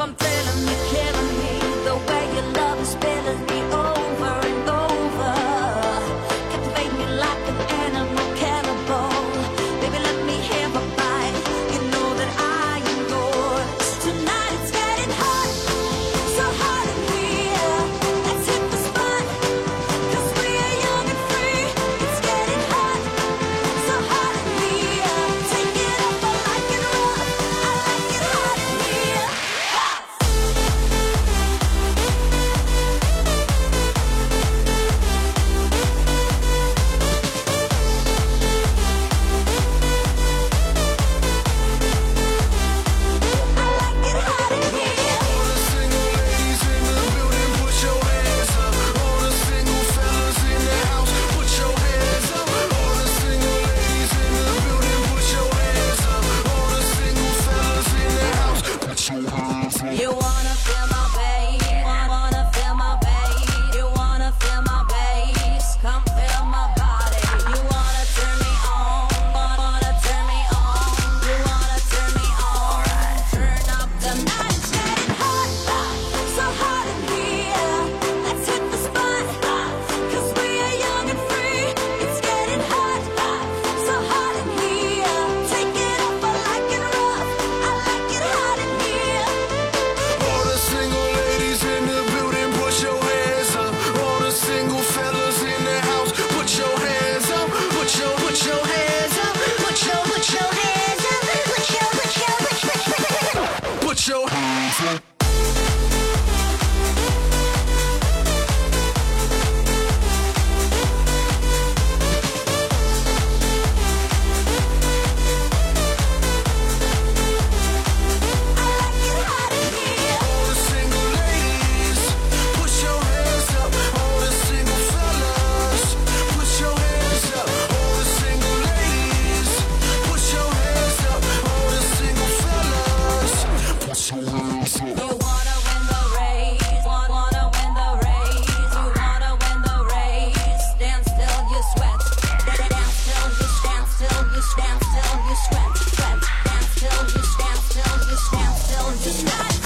I'm telling you. tonight.